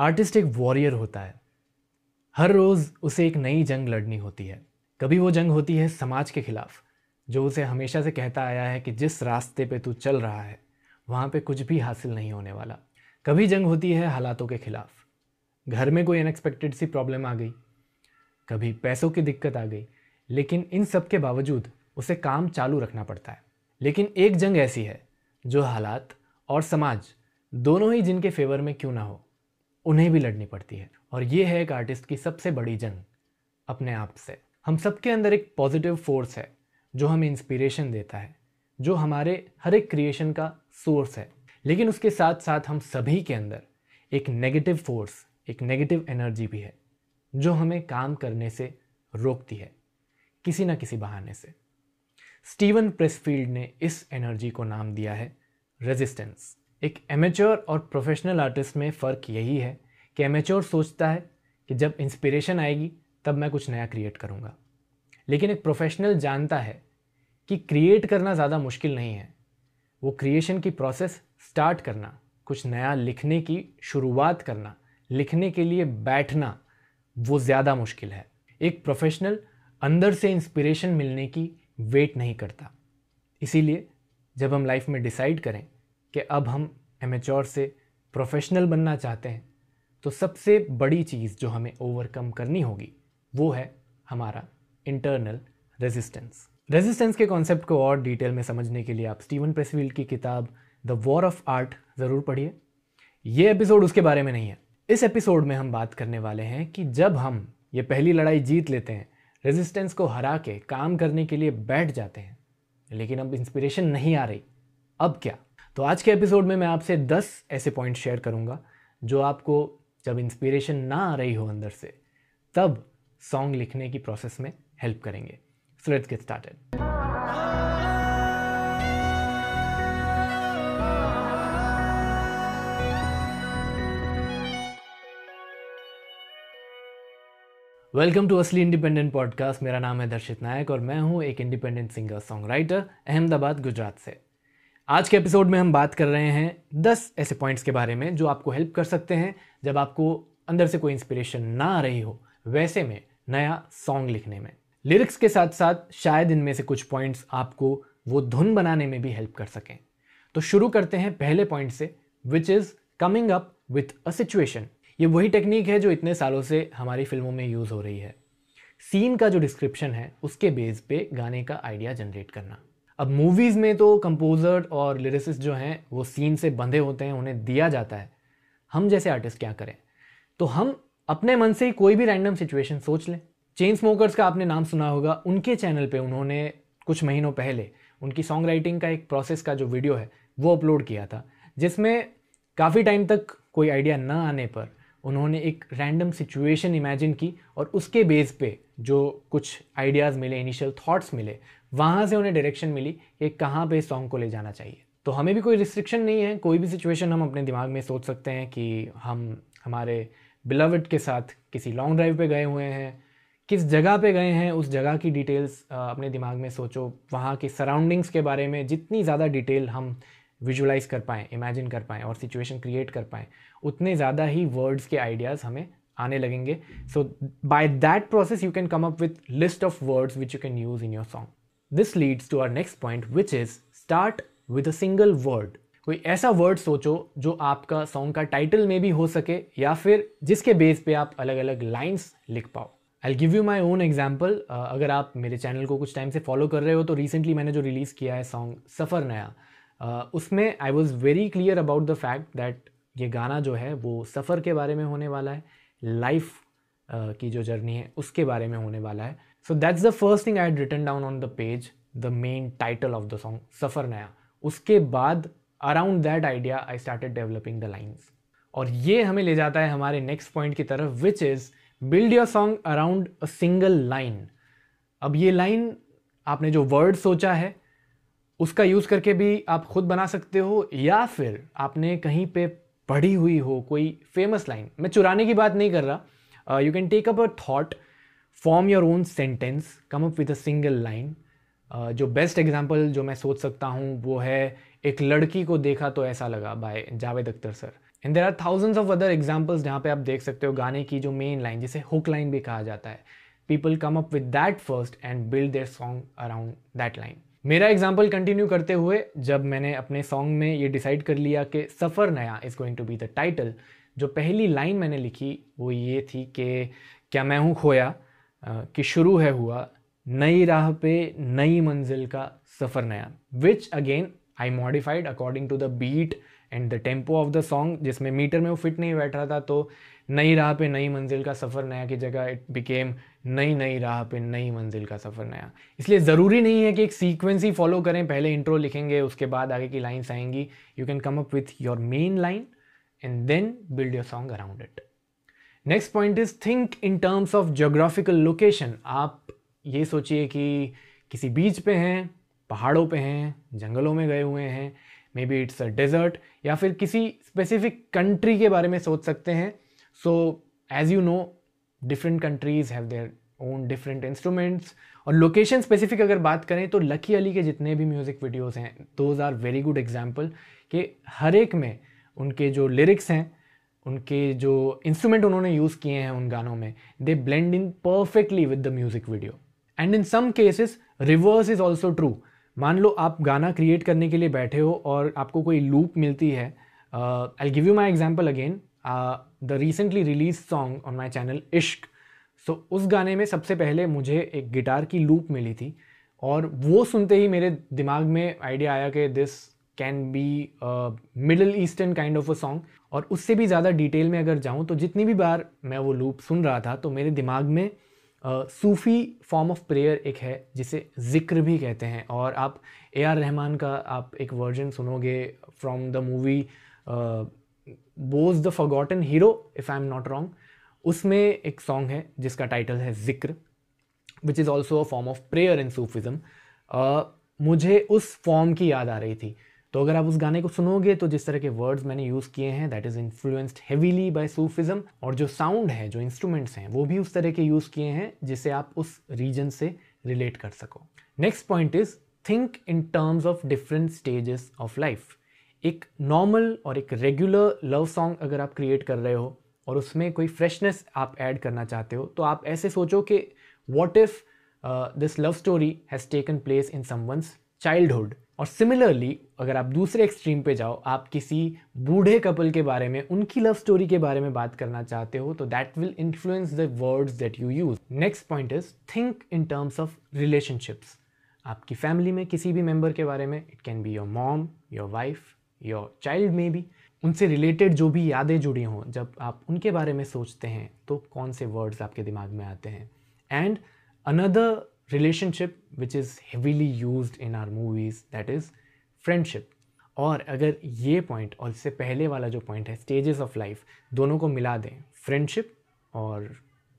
Artist एक warrior होता है। हर रोज़ उसे एक नई जंग लड़नी होती है। कभी वो जंग होती है समाज के खिलाफ, जो उसे हमेशा से कहता आया है कि जिस रास्ते पे तू चल रहा है, वहाँ पे कुछ भी हासिल नहीं होने वाला। कभी जंग होती है हालातों के खिलाफ। घर में कोई अनएक्सपेक्टेड सी प्रॉब्लम आ गई। कभी पैसों की दिक्कत आ गई। लेकिन इन सब के बावजूद उसे काम चालू रखना पड़ता है। लेकिन एक जंग ऐसी है, जो हालात और समाज दोनों ही जिनके फेवर में क्यों ना हो। उन्हें भी लड़नी पड़ती है। और ये है एक आर्टिस्ट की सबसे बड़ी जंग, अपने आप से। हम सबके अंदर एक पॉजिटिव फोर्स है, जो हमें इंस्पिरेशन देता है, जो हमारे हर एक क्रिएशन का सोर्स है। लेकिन उसके साथ साथ हम सभी के अंदर एक नेगेटिव फोर्स एक नेगेटिव एनर्जी भी है, जो हमें काम करने से रोकती है, किसी ना किसी बहाने से। स्टीवन प्रेसफील्ड ने इस एनर्जी को नाम दिया है रेजिस्टेंस एक एमेच्योर और प्रोफेशनल आर्टिस्ट में फ़र्क यही है कि एमेच्योर सोचता है कि जब इंस्पिरेशन आएगी, तब मैं कुछ नया क्रिएट करूँगा। लेकिन एक प्रोफेशनल जानता है कि क्रिएट करना ज़्यादा मुश्किल नहीं है। वो क्रिएशन की प्रोसेस स्टार्ट करना, कुछ नया लिखने की शुरुआत करना, लिखने के लिए बैठना, वो ज़्यादा मुश्किल है। एक प्रोफेशनल अंदर से इंस्पिरेशन मिलने की वेट नहीं करता। इसीलिए जब हम लाइफ में डिसाइड करें कि अब हम एमेच्योर से प्रोफेशनल बनना चाहते हैं तो सबसे बड़ी चीज़ जो हमें ओवरकम करनी होगी, वो है हमारा इंटरनल रेजिस्टेंस रेजिस्टेंस के कॉन्सेप्ट को और डिटेल में समझने के लिए आप स्टीवन प्रेसफील्ड की किताब द वॉर ऑफ़ आर्ट ज़रूर पढ़िए। ये एपिसोड उसके बारे में नहीं है। इस एपिसोड में हम बात करने वाले हैं कि जब हम ये पहली लड़ाई जीत लेते हैं रेजिस्टेंस को हरा के काम करने के लिए बैठ जाते हैं, लेकिन अब इंस्पिरेशन नहीं आ रही। अब क्या? तो आज के एपिसोड में मैं आपसे 10 ऐसे पॉइंट शेयर करूँगा, जो आपको जब इंस्पिरेशन ना आ रही हो अंदर से, तब सॉन्ग लिखने की प्रोसेस में हेल्प करेंगे। So let's get started welcome to असली इंडिपेंडेंट पॉडकास्ट मेरा नाम है दर्शित नायक और मैं हूँ एक independent singer song writer Ahmedabad, Gujarat से। आज के एपिसोड में हम बात कर रहे हैं दस ऐसे पॉइंट्स के बारे में जो आपको हेल्प कर सकते हैं। जब आपको अंदर से कोई इंस्पिरेशन ना आ रही हो, वैसे में नया सॉन्ग लिखने में। लिरिक्स के साथ साथ शायद इनमें से कुछ पॉइंट्स आपको वो धुन बनाने में भी हेल्प कर सकें। तो शुरू करते हैं पहले पॉइंट से which is coming up with a situation ये वही टेक्निक है जो इतने सालों से हमारी फ़िल्मों में यूज़ हो रही है। सीन का जो डिस्क्रिप्शन है, उसके बेस पे गाने का आइडिया जनरेट करना। अब मूवीज़ में तो कंपोज़र और लिरिसिस्ट जो हैं, वो सीन से बंधे होते हैं, उन्हें दिया जाता है। हम जैसे आर्टिस्ट क्या करें? तो हम अपने मन से ही कोई भी रैंडम सिचुएशन सोच लें। चेन स्मोकर्स का आपने नाम सुना होगा, उनके चैनल पे उन्होंने कुछ महीनों पहले उनकी सॉन्ग राइटिंग का एक प्रोसेस का जो वीडियो है, वो अपलोड किया था, जिसमें काफ़ी टाइम तक कोई आइडिया ना आने पर उन्होंने एक रैंडम सिचुएशन इमेजिन की और उसके बेस पे जो कुछ आइडियाज़ मिले इनिशियल थॉट्स मिले वहाँ से उन्हें डायरेक्शन मिली कि कहाँ पे सॉन्ग को ले जाना चाहिए। तो हमें भी कोई रिस्ट्रिक्शन नहीं है, कोई भी सिचुएशन हम अपने दिमाग में सोच सकते हैं कि हम, हमारे बिलवड के साथ किसी लॉन्ग ड्राइव पे गए हुए हैं, किस जगह पे गए हैं, उस जगह की डिटेल्स अपने दिमाग में सोचो, वहाँ की सराउंडिंग्स के बारे में जितनी ज़्यादा डिटेल हम विजुलाइज कर पाएँ इमेजिन कर पाएँ और सिचुएशन क्रिएट कर पाएँ, उतने ज़्यादा ही वर्ड्स के आइडियाज़ हमें आने लगेंगे। So by that process you can come up with list of words which you can use in your song this leads to our next point which is start with a single word कोई ऐसा word सोचो जो आपका song का title में भी हो सके या फिर जिसके बेस पे आप अलग अलग लाइन्स लिख पाओ। I give you my own example अगर आप मेरे चैनल को कुछ टाइम से फॉलो कर रहे हो तो रिसेंटली मैंने जो रिलीज़ किया है सॉन्ग सफ़र नया। uh, उसमें I was very clear about the fact that ये गाना जो है वो सफ़र के बारे में होने वाला है लाइफ uh, की जो जर्नी है उसके बारे में होने वाला है। So that's the first thing I had written down on the page, the main title of the song, सफ़र नया उसके बाद around that idea I started developing the lines और ये हमें ले जाता है हमारे नेक्स्ट पॉइंट की तरफ़ which is build your song around a single line अब ये लाइन आपने जो वर्ड सोचा है उसका यूज़ करके भी आप खुद बना सकते हो या फिर आपने कहीं पे पढ़ी हुई हो कोई फ़ेमस लाइन मैं चुराने की बात नहीं कर रहा। You can take up a thought form your own sentence come up with a single line जो बेस्ट एग्ज़ाम्पल जो मैं सोच सकता हूँ, वो है, एक लड़की को देखा तो ऐसा लगा by Javed Akhtar sir and there are thousands of other examples जहाँ पे आप देख सकते हो गाने की जो मेन लाइन जिसे हुक लाइन भी कहा जाता है. People come up with that first and build their song around that line मेरा एग्ज़ाम्पल कंटिन्यू करते हुए, जब मैंने अपने सॉन्ग में ये डिसाइड कर लिया कि सफ़र नया is going to be the title जो पहली लाइन मैंने लिखी, वो ये थी कि क्या मैं हूँ खोया? कि शुरू है हुआ नई राह पे नई मंजिल का सफ़र नया which again I modified according to the beat and the tempo of the song जिसमें मीटर में वो फिट नहीं बैठ रहा था तो नई राह पे नई मंजिल का सफ़र नया की जगह इट बिकेम नई नई राह पे नई मंजिल का सफ़र नया। इसलिए ज़रूरी नहीं है कि एक सीक्वेंस ही फॉलो करें, पहले इंट्रो लिखेंगे, उसके बाद आगे की लाइन्स आएँगी। You can come up with your main line and then build your song around it next point is think in terms of geographical location आप ये सोचिए कि किसी बीच पे हैं, पहाड़ों पे हैं, जंगलों में गए हुए हैं maybe it's a desert या फिर किसी स्पेसिफिक कंट्री के बारे में सोच सकते हैं। So as you know different countries have their own different instruments और लोकेशन स्पेसिफिक अगर बात करें तो लकी अली के जितने भी म्यूज़िक वीडियोज़ हैं those are very good example कि हर एक में उनके जो लिरिक्स हैं उनके जो इंस्ट्रूमेंट उन्होंने यूज़ किए हैं उन गानों में they blend in perfectly with the music video and in some cases reverse is also true मान लो आप गाना क्रिएट करने के लिए बैठे हो और आपको कोई लूप मिलती है I give you my example again the recently release song on my channel Ishq so उस गाने में सबसे पहले मुझे एक गिटार की लूप मिली थी और वो सुनते ही मेरे दिमाग में आइडिया आया कि this can be middle eastern kind of a song और उससे भी ज़्यादा डिटेल में अगर जाऊँ तो जितनी भी बार मैं वो लूप सुन रहा था तो मेरे दिमाग में सूफ़ी फॉर्म ऑफ़ प्रेयर एक है, जिसे ज़िक्र भी कहते हैं। और आप ए आर रहमान का आप एक वर्जन सुनोगे from the movie Bose the forgotten hero if I am not wrong उसमें एक सॉन्ग है, जिसका टाइटल है Zikr which is also a form of prayer in Sufism मुझे उस फॉर्म की याद आ रही थी। तो अगर आप उस गाने को सुनोगे तो जिस तरह के वर्ड्स मैंने यूज़ किए हैं that is influenced heavily by Sufism और जो साउंड है, जो इंस्ट्रूमेंट्स हैं, वो भी उस तरह के यूज़ किए हैं, जिसे आप उस रीजन से रिलेट कर सको। Next point is think in terms of different stages of life एक नॉर्मल और एक रेगुलर लव सॉन्ग अगर आप क्रिएट कर रहे हो, और उसमें कोई फ्रेशनेस आप ऐड करना चाहते हो तो आप ऐसे सोचो कि what if this love story has taken place in someone's childhood और सिमिलरली अगर आप दूसरे एक्सट्रीम पे जाओ, आप किसी बूढ़े कपल के बारे में, उनकी लव स्टोरी के बारे में बात करना चाहते हो तो that will influence the words that you use next point is think in terms of relationships आपकी फैमिली में किसी भी मेंबर के बारे में it can be your mom your wife your child मे भी उनसे रिलेटेड जो भी यादें जुड़ी हों, जब आप उनके बारे में सोचते हैं तो कौन से वर्ड्स आपके दिमाग में आते हैं? And another relationship which is heavily use in our movies that is friendship और अगर ये पॉइंट और इससे पहले वाला जो पॉइंट है स्टेजेस ऑफ़ लाइफ दोनों को मिला दें फ्रेंडशिप और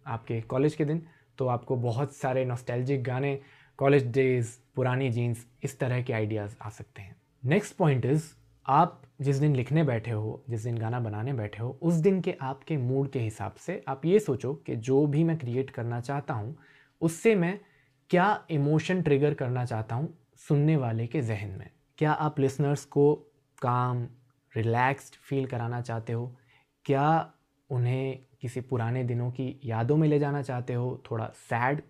आपके कॉलेज के दिन तो आपको बहुत सारे नॉस्टैल्जिक गाने कॉलेज डेज़ पुरानी जीन्स इस तरह के आइडियाज़ आ सकते हैं। नेक्स्ट पॉइंट इज़ आप जिस दिन लिखने बैठे हो, जिस दिन गाना बनाने बैठे हो, उस दिन के आपके मूड के हिसाब से आप ये सोचो कि जो भी मैं क्रिएट करना चाहता हूँ, उससे मैं क्या इमोशन ट्रिगर करना चाहता हूँ सुनने वाले के जहन में? क्या आप लिसनर्स को काम रिलैक्स्ड फील कराना चाहते हो? क्या उन्हें किसी पुराने दिनों की यादों में ले जाना चाहते हो? थोड़ा सैड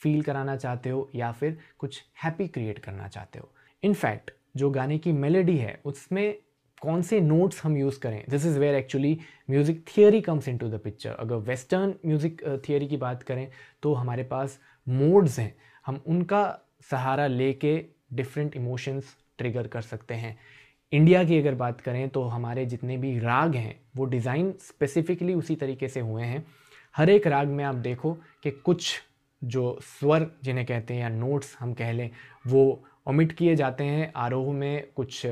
फील कराना चाहते हो या फिर कुछ हैप्पी क्रिएट करना चाहते हो? इनफैक्ट जो गाने की मेलेडी है, उसमें कौन से नोट्स हम यूज़ करें? This is where actually music theory comes into the picture अगर वेस्टर्न म्यूज़िक थियोरी की बात करें तो हमारे पास मोड्स हैं, हम उनका सहारा लेके डिफरेंट इमोशंस ट्रिगर कर सकते हैं। इंडिया की अगर बात करें तो हमारे जितने भी राग हैं, वो डिज़ाइन स्पेसिफिकली उसी तरीके से हुए हैं। हर एक राग में आप देखो कि कुछ जो स्वर जिन्हें कहते हैं या नोट्स हम कह लें, वो ओमिट किए जाते हैं, आरोह में कुछ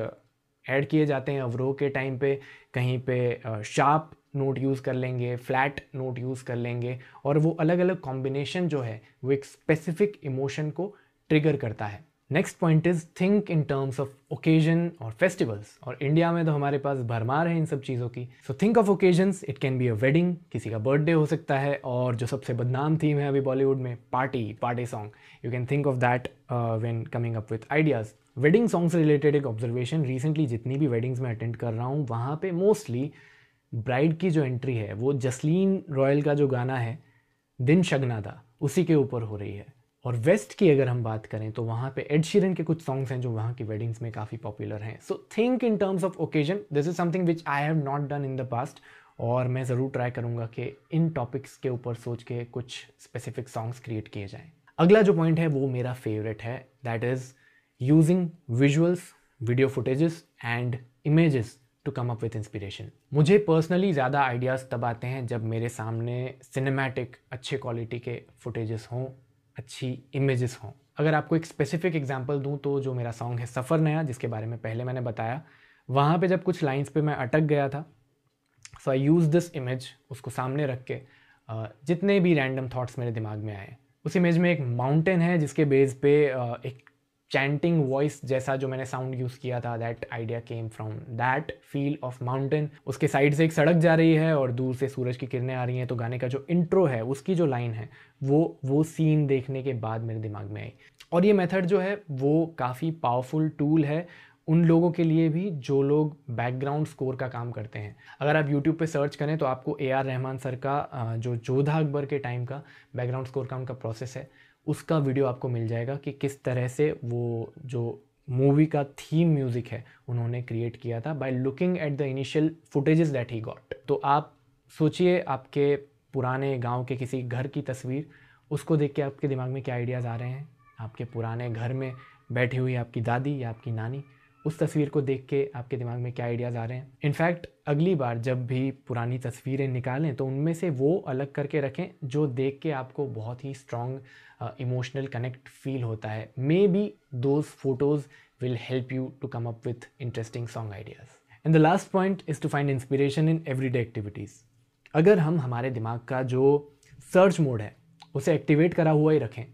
ऐड किए जाते हैं अवरोह के टाइम पे, कहीं पे शार्प नोट यूज़ कर लेंगे, फ्लैट नोट यूज़ कर लेंगे और वो अलग अलग कॉम्बिनेशन जो है, वो एक स्पेसिफिक इमोशन को ट्रिगर करता है। Next point is think in terms of occasion और फेस्टिवल्स और इंडिया में तो हमारे पास भरमार है इन सब चीज़ों की। So think of occasions it can be a wedding किसी का बर्थडे हो सकता है और जो सबसे बदनाम थीम है अभी बॉलीवुड में party party song you can think of that when coming up with ideas wedding song से रिलेटेड एक ऑब्जर्वेशन रिसेंटली जितनी भी वेडिंग्स में अटेंड कर रहा हूँ, वहाँ पे मोस्टली ब्राइड की जो एंट्री है, वो जसलीन रॉयल का जो गाना है, दिन शगनादा उसी के ऊपर हो रही है। और वेस्ट की अगर हम बात करें तो वहाँ पे एड शीरन के कुछ सॉन्ग्स हैं जो वहाँ की वेडिंग्स में काफ़ी पॉपुलर हैं। So think in terms of occasion this is something which I have not done in the past और मैं ज़रूर ट्राई करूँगा कि इन टॉपिक्स के ऊपर सोच के कुछ स्पेसिफिक सॉन्ग्स क्रिएट किए जाएँ। अगला जो पॉइंट है, वो मेरा फेवरेट है। That is using visuals video footages and images to come up with inspiration मुझे पर्सनली ज़्यादा आइडियाज़ तब आते हैं जब मेरे सामने सिनेमैटिक अच्छे क्वालिटी के फुटेजेस हों, अच्छी इमेजेस हों। अगर आपको एक स्पेसिफिक एग्जांपल दूँ तो जो मेरा सॉन्ग है सफ़र नया, जिसके बारे में पहले मैंने बताया, वहाँ पे जब कुछ लाइंस पे मैं अटक गया था so I use this image उसको सामने रख के जितने भी रैंडम थाट्स मेरे दिमाग में आए, उस इमेज में एक माउंटेन है जिसके बेस पे एक चैंटिंग वॉइस जैसा जो मैंने साउंड यूज़ किया था that idea came from that feel of mountain उसके साइड से एक सड़क जा रही है और दूर से सूरज की किरणें आ रही हैं तो गाने का जो इंट्रो है, उसकी जो लाइन है, वो वो सीन देखने के बाद मेरे दिमाग में आई। और ये मेथड जो है, वो काफ़ी पावरफुल टूल है उन लोगों के लिए भी जो लोग बैकग्राउंड स्कोर का काम करते हैं। अगर आप यूट्यूब पे सर्च करें तो आपको ए आर रहमान सर का जो जोधा अकबर के टाइम का बैकग्राउंड स्कोर का उनका प्रोसेस है। उसका वीडियो आपको मिल जाएगा कि किस तरह से वो जो मूवी का थीम म्यूज़िक है, उन्होंने क्रिएट किया था by looking at the initial footages that he got तो आप सोचिए आपके पुराने गाँव के किसी घर की तस्वीर, उसको देख के आपके दिमाग में क्या आइडियाज़ आ रहे हैं? आपके पुराने घर में बैठी हुई आपकी दादी या आपकी नानी उस तस्वीर को देख के आपके दिमाग में क्या आइडियाज़ आ रहे हैं? इनफैक्ट अगली बार जब भी पुरानी तस्वीरें निकालें तो उनमें से वो अलग करके रखें जो देख के आपको बहुत ही स्ट्रॉन्ग इमोशनल कनेक्ट फील होता है। Maybe those photos will help you to come up with interesting song ideas and the last point is to find inspiration in day activities अगर हम हमारे दिमाग का जो सर्च मोड है, उसे एक्टिवेट करा हुआ ही रखें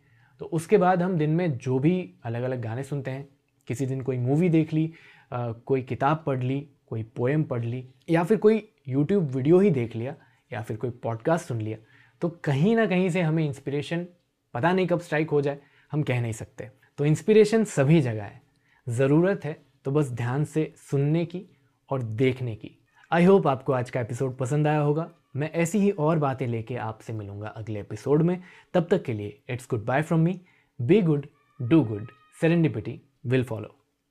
तो उसके बाद हम दिन में जो भी अलग अलग गाने सुनते हैं किसी दिन कोई मूवी देख ली कोई किताब पढ़ ली, कोई पोएम पढ़ ली, या फिर कोई यूट्यूब वीडियो ही देख लिया, या फिर कोई पॉडकास्ट सुन लिया तो कहीं ना कहीं से हमें इंस्पिरेशन पता नहीं कब स्ट्राइक हो जाए, हम कह नहीं सकते। तो इंस्पिरेशन सभी जगह है। ज़रूरत है तो बस ध्यान से सुनने की और देखने की। आई होप आपको आज का एपिसोड पसंद आया होगा। मैं ऐसी ही और बातें लेके आपसे मिलूँगा अगले एपिसोड में। तब तक के लिए it's goodbye from me be good do good serendipity will follow.